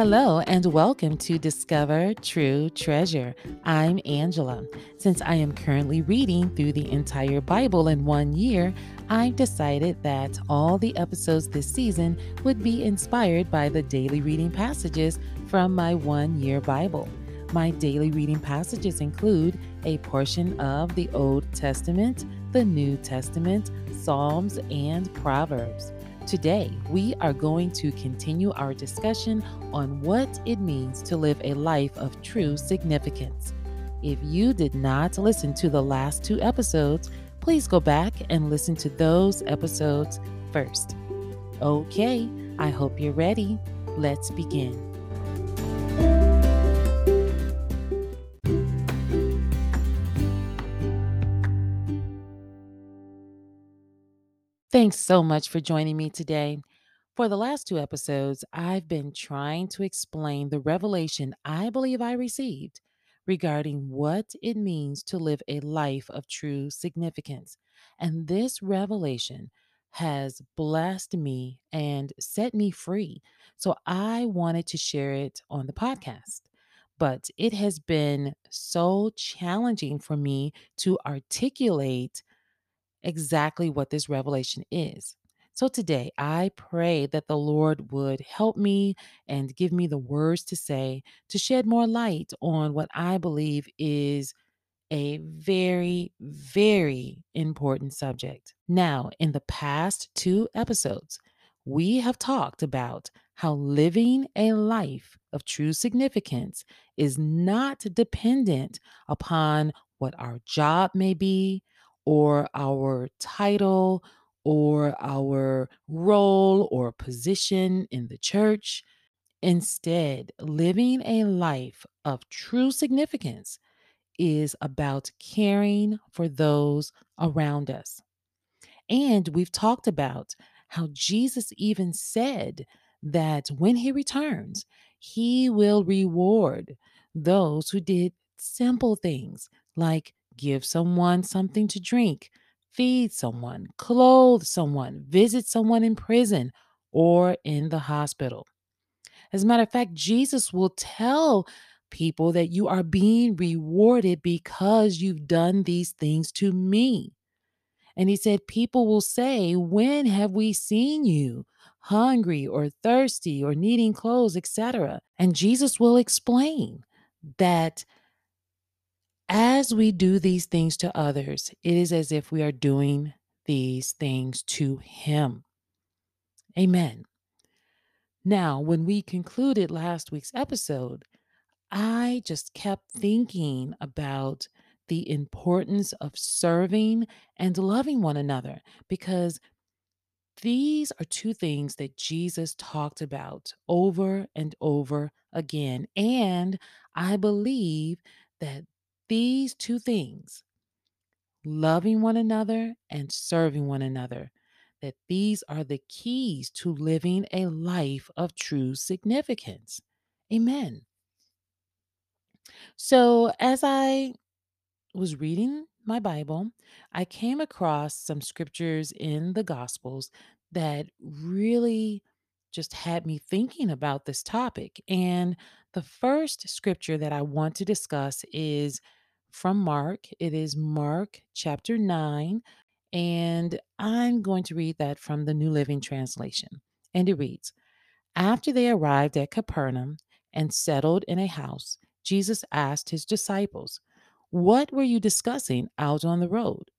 Hello, and welcome to Discover True Treasure. I'm Angela. Since I am currently reading through the entire Bible in one year, I've decided that all the episodes this season would be inspired by the daily reading passages from my one year Bible. My daily reading passages include a portion of the Old Testament, the New Testament, Psalms, and Proverbs. Today, we are going to continue our discussion on what it means to live a life of true significance. If you did not listen to the last two episodes, please go back and listen to those episodes first. Okay, I hope you're ready. Let's begin. Thanks so much for joining me today. For the last two episodes, I've been trying to explain the revelation I believe I received regarding what it means to live a life of true significance. And this revelation has blessed me and set me free. So I wanted to share it on the podcast. But it has been so challenging for me to articulate exactly what this revelation is. So today, I pray that the Lord would help me and give me the words to say to shed more light on what I believe is a very, very important subject. Now, in the past two episodes, we have talked about how living a life of true significance is not dependent upon what our job may be, or our title, or our role or position in the church. Instead, living a life of true significance is about caring for those around us. And we've talked about how Jesus even said that when he returns, he will reward those who did simple things like give someone something to drink, feed someone, clothe someone, visit someone in prison or in the hospital. As a matter of fact, Jesus will tell people that you are being rewarded because you've done these things to me. And he said, People will say, When have we seen you? Hungry or thirsty or needing clothes, etc. And Jesus will explain that as we do these things to others, it is as if we are doing these things to Him. Amen. Now, when we concluded last week's episode, I just kept thinking about the importance of serving and loving one another because these are two things that Jesus talked about over and over again. And I believe that these two things, loving one another and serving one another, that these are the keys to living a life of true significance. Amen. So, as I was reading my Bible, I came across some scriptures in the Gospels that really just had me thinking about this topic. And the first scripture that I want to discuss is from Mark. It is Mark chapter 9. And I'm going to read that from the New Living Translation. And it reads After they arrived at Capernaum and settled in a house, Jesus asked his disciples, What were you discussing out on the road?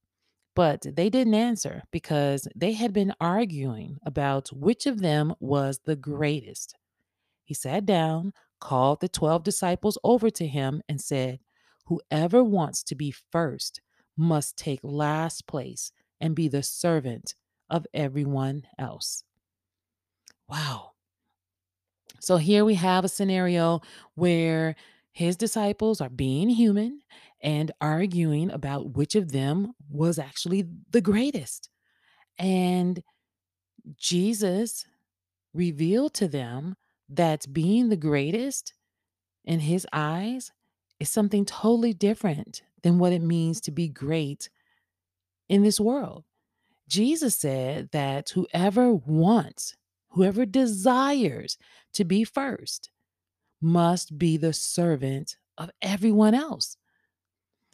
But they didn't answer because they had been arguing about which of them was the greatest. He sat down, called the 12 disciples over to him, and said, Whoever wants to be first must take last place and be the servant of everyone else. Wow. So here we have a scenario where his disciples are being human and arguing about which of them was actually the greatest. And Jesus revealed to them that being the greatest in his eyes is something totally different than what it means to be great in this world. Jesus said that whoever wants, whoever desires to be first, must be the servant of everyone else.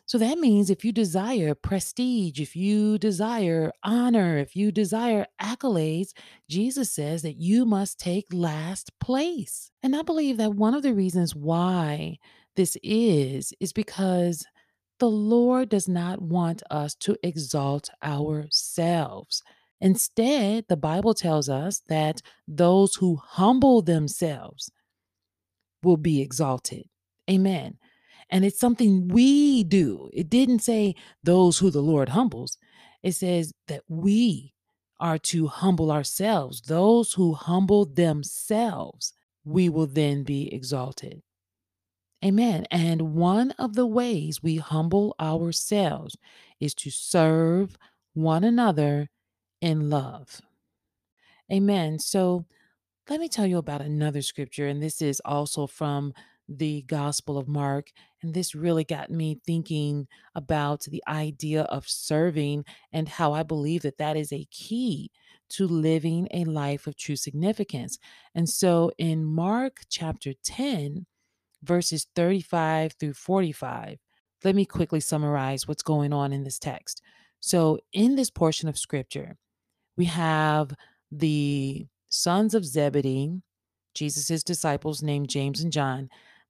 So that means if you desire prestige, if you desire honor, if you desire accolades, Jesus says that you must take last place. And I believe that one of the reasons why this is, is because the Lord does not want us to exalt ourselves. Instead, the Bible tells us that those who humble themselves will be exalted. Amen. And it's something we do. It didn't say those who the Lord humbles, it says that we are to humble ourselves. Those who humble themselves, we will then be exalted. Amen. And one of the ways we humble ourselves is to serve one another in love. Amen. So let me tell you about another scripture, and this is also from the Gospel of Mark. And this really got me thinking about the idea of serving and how I believe that that is a key to living a life of true significance. And so in Mark chapter 10, verses 35 through 45, let me quickly summarize what's going on in this text. So, in this portion of scripture, we have the sons of Zebedee, Jesus' disciples named James and John,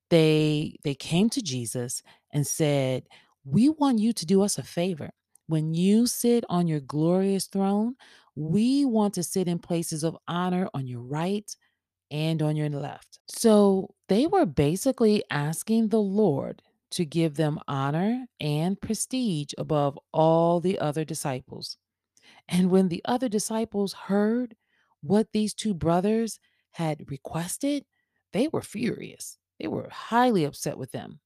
they they came to Jesus and said, "We want you to do us a favor. When you sit on your glorious throne, we want to sit in places of honor on your right and on your left." So, they were basically asking the Lord to give them honor and prestige above all the other disciples. And when the other disciples heard what these two brothers had requested, they were furious. They were highly upset with them.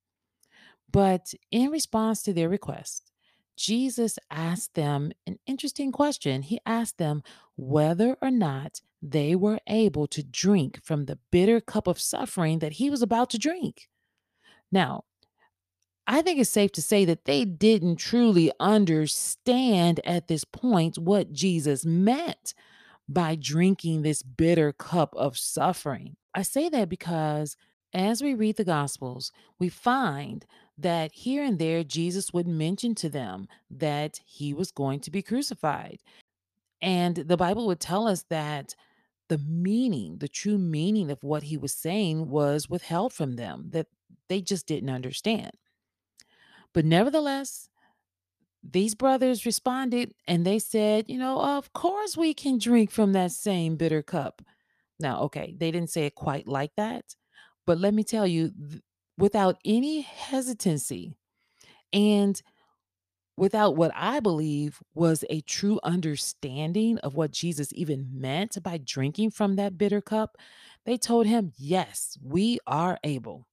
But in response to their request, Jesus asked them an interesting question. He asked them whether or not they were able to drink from the bitter cup of suffering that he was about to drink. Now, I think it's safe to say that they didn't truly understand at this point what Jesus meant by drinking this bitter cup of suffering. I say that because as we read the Gospels, we find that here and there Jesus would mention to them that he was going to be crucified. And the Bible would tell us that the meaning, the true meaning of what he was saying was withheld from them, that they just didn't understand. But nevertheless, these brothers responded and they said, You know, of course we can drink from that same bitter cup. Now, okay, they didn't say it quite like that, but let me tell you, th- without any hesitancy and without what I believe was a true understanding of what Jesus even meant by drinking from that bitter cup, they told him, Yes, we are able.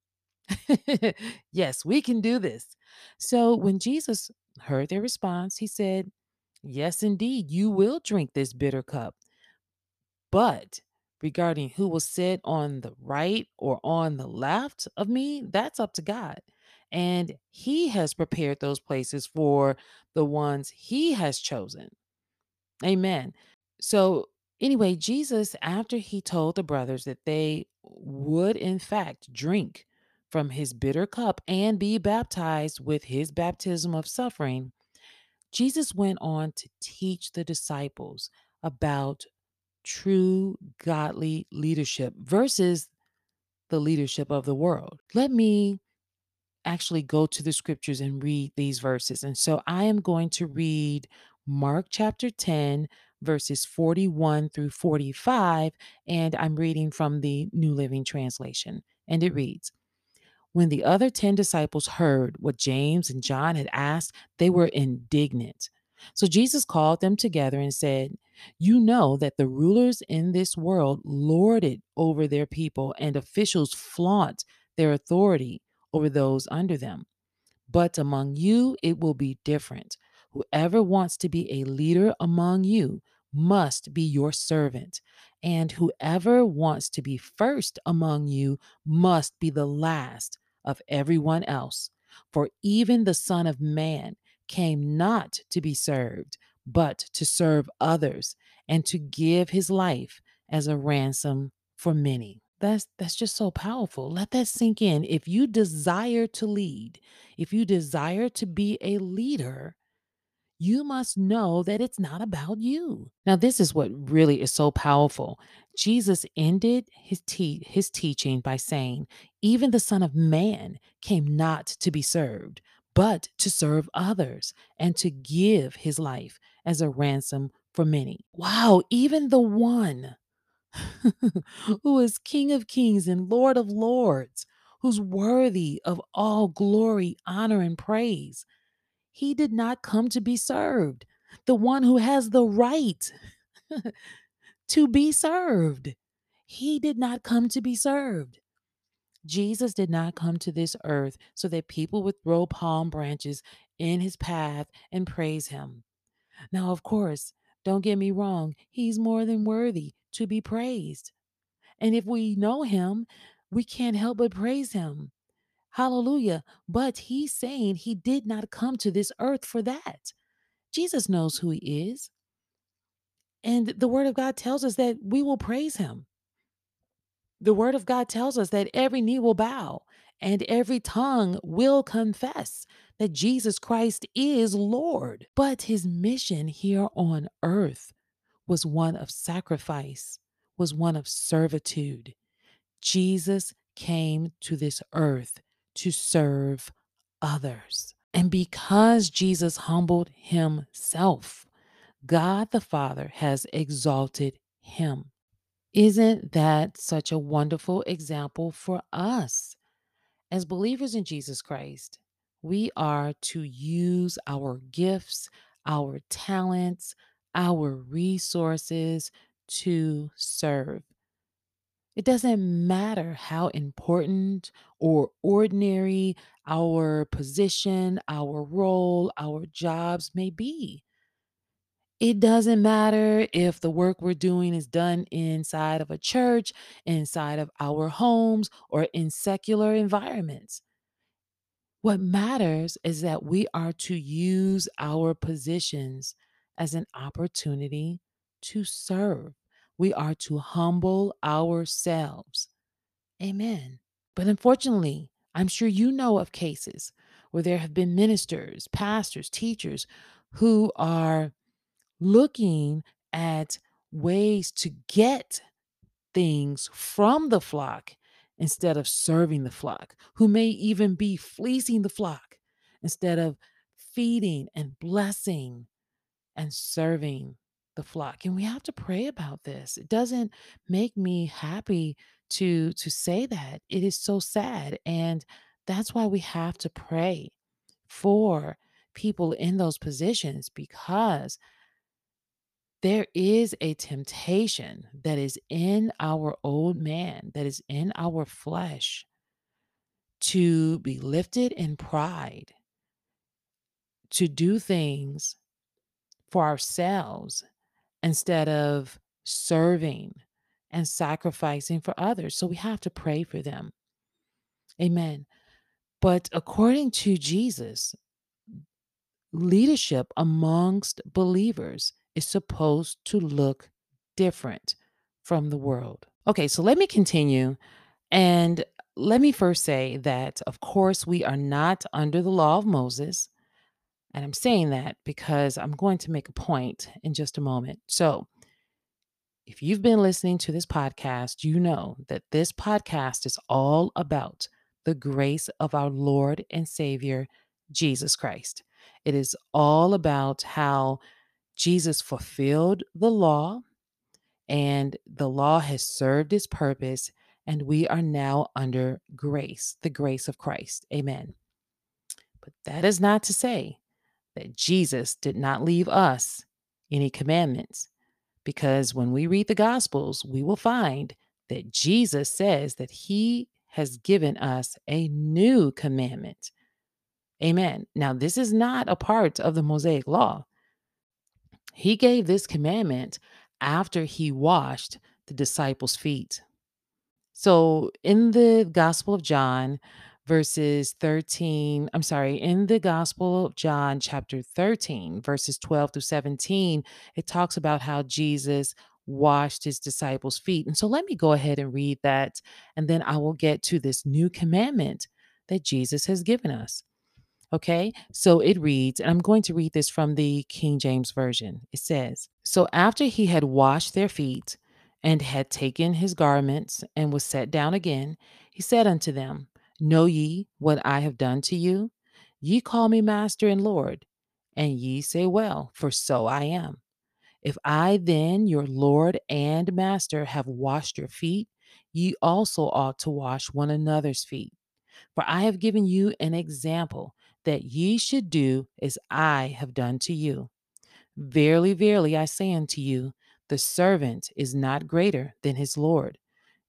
yes, we can do this. So when Jesus heard their response, he said, Yes, indeed, you will drink this bitter cup. But regarding who will sit on the right or on the left of me, that's up to God. And he has prepared those places for the ones he has chosen. Amen. So, anyway, Jesus, after he told the brothers that they would, in fact, drink from his bitter cup and be baptized with his baptism of suffering, Jesus went on to teach the disciples about true godly leadership versus the leadership of the world. Let me actually go to the scriptures and read these verses. And so I am going to read Mark chapter 10, verses 41 through 45, and I'm reading from the New Living Translation. And it reads, when the other 10 disciples heard what James and John had asked, they were indignant. So Jesus called them together and said, You know that the rulers in this world lord it over their people, and officials flaunt their authority over those under them. But among you, it will be different. Whoever wants to be a leader among you must be your servant, and whoever wants to be first among you must be the last of everyone else. For even the Son of Man came not to be served, but to serve others and to give his life as a ransom for many. That's that's just so powerful. Let that sink in. If you desire to lead, if you desire to be a leader, you must know that it's not about you. Now, this is what really is so powerful. Jesus ended his, te- his teaching by saying, Even the Son of Man came not to be served, but to serve others and to give his life as a ransom for many. Wow, even the one who is King of Kings and Lord of Lords, who's worthy of all glory, honor, and praise. He did not come to be served. The one who has the right to be served. He did not come to be served. Jesus did not come to this earth so that people would throw palm branches in his path and praise him. Now, of course, don't get me wrong, he's more than worthy to be praised. And if we know him, we can't help but praise him. Hallelujah. But he's saying he did not come to this earth for that. Jesus knows who he is. And the word of God tells us that we will praise him. The word of God tells us that every knee will bow and every tongue will confess that Jesus Christ is Lord. But his mission here on earth was one of sacrifice, was one of servitude. Jesus came to this earth to serve others. And because Jesus humbled himself, God the Father has exalted him. Isn't that such a wonderful example for us? As believers in Jesus Christ, we are to use our gifts, our talents, our resources to serve. It doesn't matter how important or ordinary our position, our role, our jobs may be. It doesn't matter if the work we're doing is done inside of a church, inside of our homes, or in secular environments. What matters is that we are to use our positions as an opportunity to serve. We are to humble ourselves. Amen. But unfortunately, I'm sure you know of cases where there have been ministers, pastors, teachers who are looking at ways to get things from the flock instead of serving the flock, who may even be fleecing the flock instead of feeding and blessing and serving the flock. And we have to pray about this. It doesn't make me happy to to say that. It is so sad and that's why we have to pray for people in those positions because there is a temptation that is in our old man, that is in our flesh to be lifted in pride, to do things for ourselves instead of serving and sacrificing for others. So we have to pray for them. Amen. But according to Jesus, leadership amongst believers is supposed to look different from the world. Okay, so let me continue. And let me first say that, of course, we are not under the law of Moses. And I'm saying that because I'm going to make a point in just a moment. So, if you've been listening to this podcast, you know that this podcast is all about the grace of our Lord and Savior, Jesus Christ. It is all about how Jesus fulfilled the law and the law has served its purpose, and we are now under grace, the grace of Christ. Amen. But that is not to say that Jesus did not leave us any commandments, because when we read the Gospels, we will find that Jesus says that he has given us a new commandment. Amen. Now, this is not a part of the Mosaic law. He gave this commandment after he washed the disciples' feet. So, in the Gospel of John, verses 13, I'm sorry, in the Gospel of John, chapter 13, verses 12 through 17, it talks about how Jesus washed his disciples' feet. And so let me go ahead and read that, and then I will get to this new commandment that Jesus has given us. Okay, so it reads, and I'm going to read this from the King James Version. It says, So after he had washed their feet and had taken his garments and was set down again, he said unto them, Know ye what I have done to you? Ye call me Master and Lord, and ye say, Well, for so I am. If I then, your Lord and Master, have washed your feet, ye also ought to wash one another's feet. For I have given you an example that ye should do as I have done to you. Verily, verily, I say unto you, the servant is not greater than his Lord,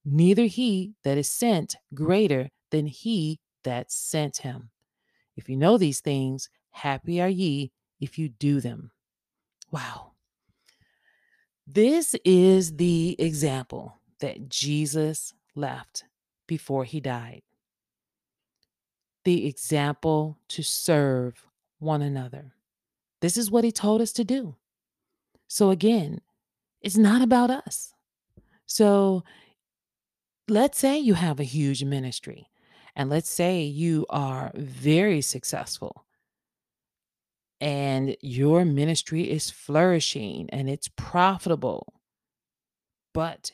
neither he that is sent greater than he that sent him. If you know these things, happy are ye if you do them. Wow. This is the example that Jesus left before he died the example to serve one another. This is what he told us to do. So, again, it's not about us. So, let's say you have a huge ministry, and let's say you are very successful and your ministry is flourishing and it's profitable, but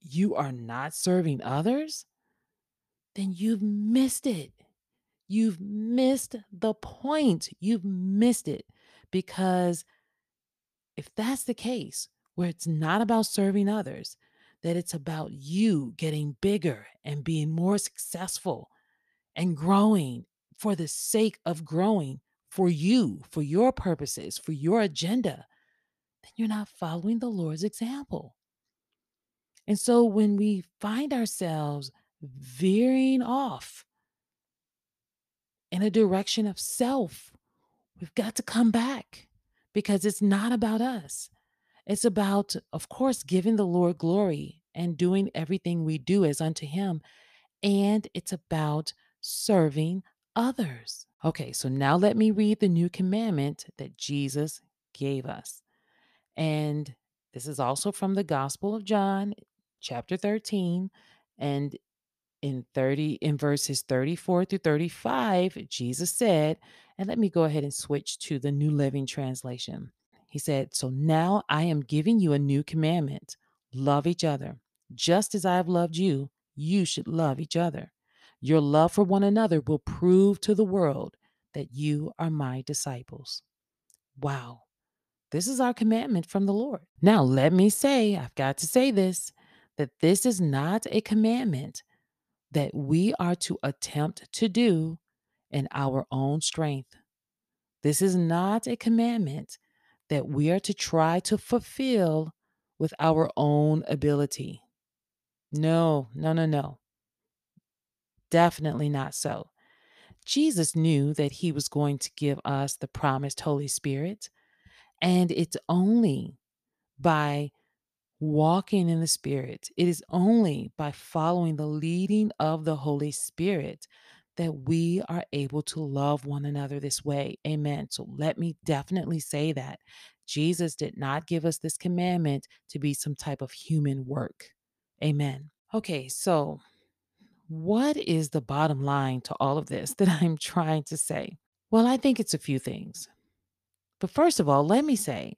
you are not serving others, then you've missed it. You've missed the point. You've missed it because if that's the case, where it's not about serving others, that it's about you getting bigger and being more successful and growing for the sake of growing for you, for your purposes, for your agenda, then you're not following the Lord's example. And so when we find ourselves veering off in a direction of self, we've got to come back because it's not about us. It's about, of course, giving the Lord glory and doing everything we do as unto Him. And it's about serving others. Okay, so now let me read the new commandment that Jesus gave us. And this is also from the Gospel of John, chapter 13. And in 30 in verses 34 through 35 jesus said and let me go ahead and switch to the new living translation. He said so now i am giving you a new commandment. Love each other. Just as i have loved you you should love each other. Your love for one another will prove to the world that you are my disciples. Wow. This is our commandment from the lord. Now let me say i've got to say this that this is not a commandment that we are to attempt to do in our own strength. This is not a commandment that we are to try to fulfill with our own ability. No, no, no, no. Definitely not so. Jesus knew that he was going to give us the promised Holy Spirit, and it's only by walking in the Spirit. It is only by following the leading of the Holy Spirit that we are able to love one another this way. Amen. So let me definitely say that Jesus did not give us this commandment to be some type of human work. Amen. Okay, so what is the bottom line to all of this that I'm trying to say? Well, I think it's a few things. But first of all, let me say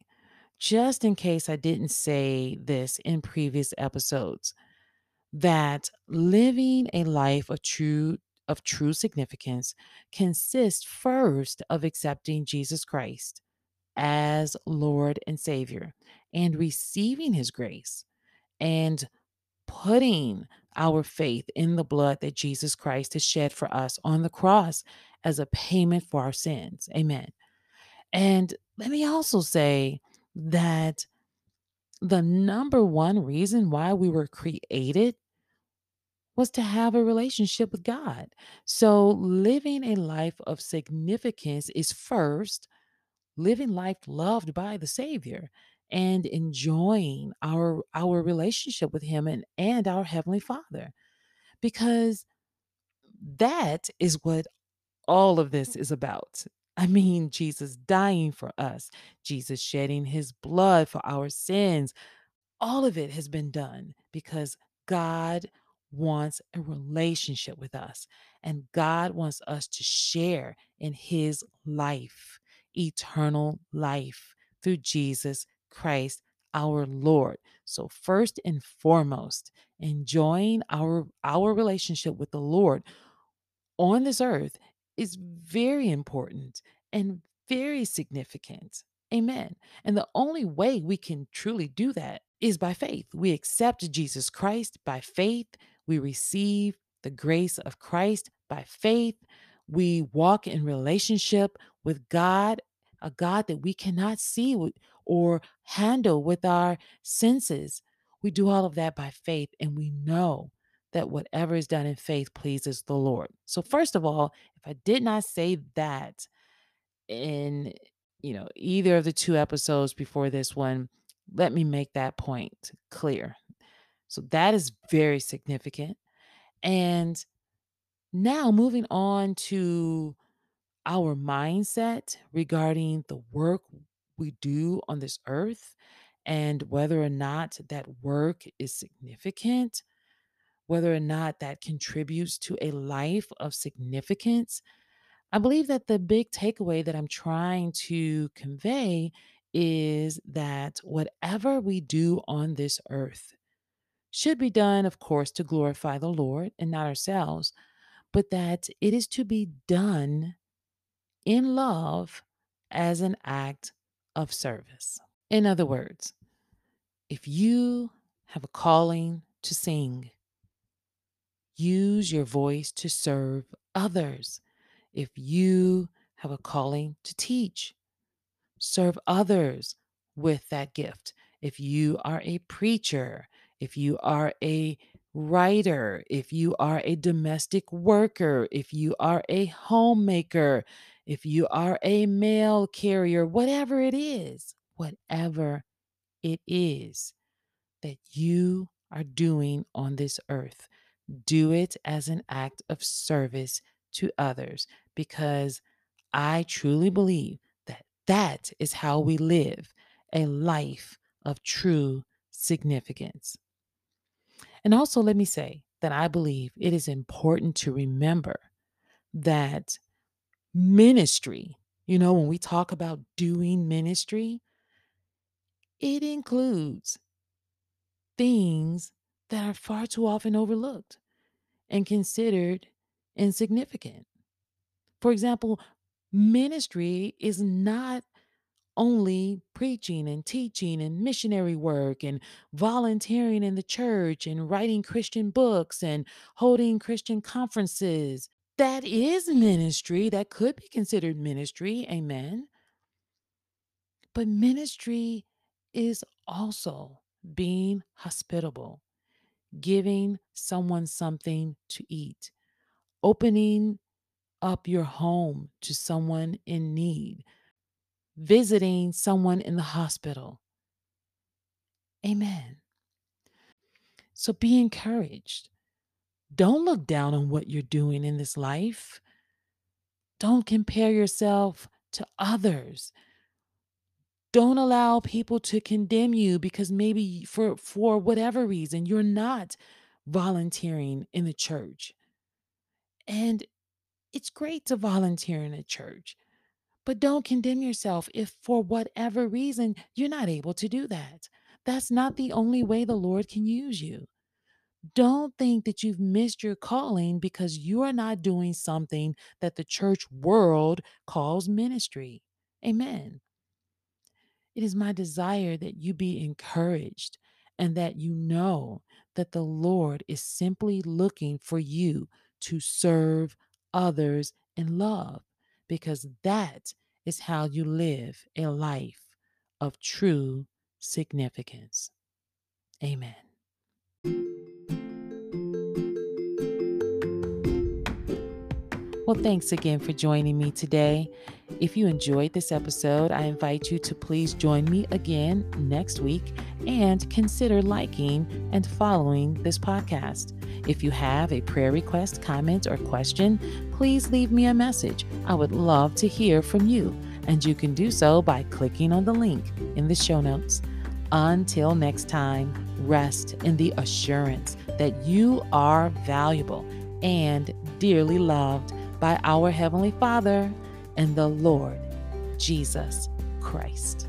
just in case I didn't say this in previous episodes, that living a life of true of true significance consists first of accepting Jesus Christ as Lord and Savior and receiving his grace and putting our faith in the blood that Jesus Christ has shed for us on the cross as a payment for our sins. Amen. And let me also say that the number one reason why we were created was to have a relationship with God. So, living a life of significance is first living life loved by the Savior and enjoying our our relationship with him and and our heavenly Father because that is what all of this is about. I mean, Jesus dying for us, Jesus shedding his blood for our sins, all of it has been done because God wants a relationship with us and God wants us to share in his life, eternal life through Jesus Christ our Lord. So first and foremost, enjoying our our relationship with the Lord on this earth is very important and very significant. Amen. And the only way we can truly do that is by faith. We accept Jesus Christ by faith. We receive the grace of Christ by faith. We walk in relationship with God, a God that we cannot see or handle with our senses. We do all of that by faith, and we know that whatever is done in faith pleases the Lord. So, first of all, if I did not say that in you know either of the two episodes before this one, let me make that point clear. So that is very significant. And now moving on to our mindset regarding the work we do on this earth and whether or not that work is significant whether or not that contributes to a life of significance. I believe that the big takeaway that I'm trying to convey is that whatever we do on this earth should be done, of course, to glorify the Lord and not ourselves, but that it is to be done in love as an act of service. In other words, if you have a calling to sing, Use your voice to serve others. If you have a calling to teach, serve others with that gift. If you are a preacher, if you are a writer, if you are a domestic worker, if you are a homemaker, if you are a mail carrier, whatever it is, whatever it is that you are doing on this earth, do it as an act of service to others because I truly believe that that is how we live a life of true significance. And also, let me say that I believe it is important to remember that ministry, you know, when we talk about doing ministry, it includes things that are far too often overlooked and considered insignificant. For example, ministry is not only preaching and teaching and missionary work and volunteering in the church and writing Christian books and holding Christian conferences. That is ministry. That could be considered ministry. Amen. But ministry is also being hospitable, giving someone something to eat, opening up your home to someone in need, visiting someone in the hospital. Amen. So be encouraged. Don't look down on what you're doing in this life. Don't compare yourself to others don't allow people to condemn you because maybe for for whatever reason you're not volunteering in the church. And it's great to volunteer in a church, but don't condemn yourself if for whatever reason you're not able to do that. That's not the only way the Lord can use you. Don't think that you've missed your calling because you are not doing something that the church world calls ministry. Amen. It is my desire that you be encouraged and that you know that the Lord is simply looking for you to serve others in love because that is how you live a life of true significance. Amen. Well, thanks again for joining me today. If you enjoyed this episode, I invite you to please join me again next week and consider liking and following this podcast. If you have a prayer request, comment, or question, please leave me a message. I would love to hear from you, and you can do so by clicking on the link in the show notes. Until next time, rest in the assurance that you are valuable and dearly loved by our Heavenly Father and the Lord Jesus Christ.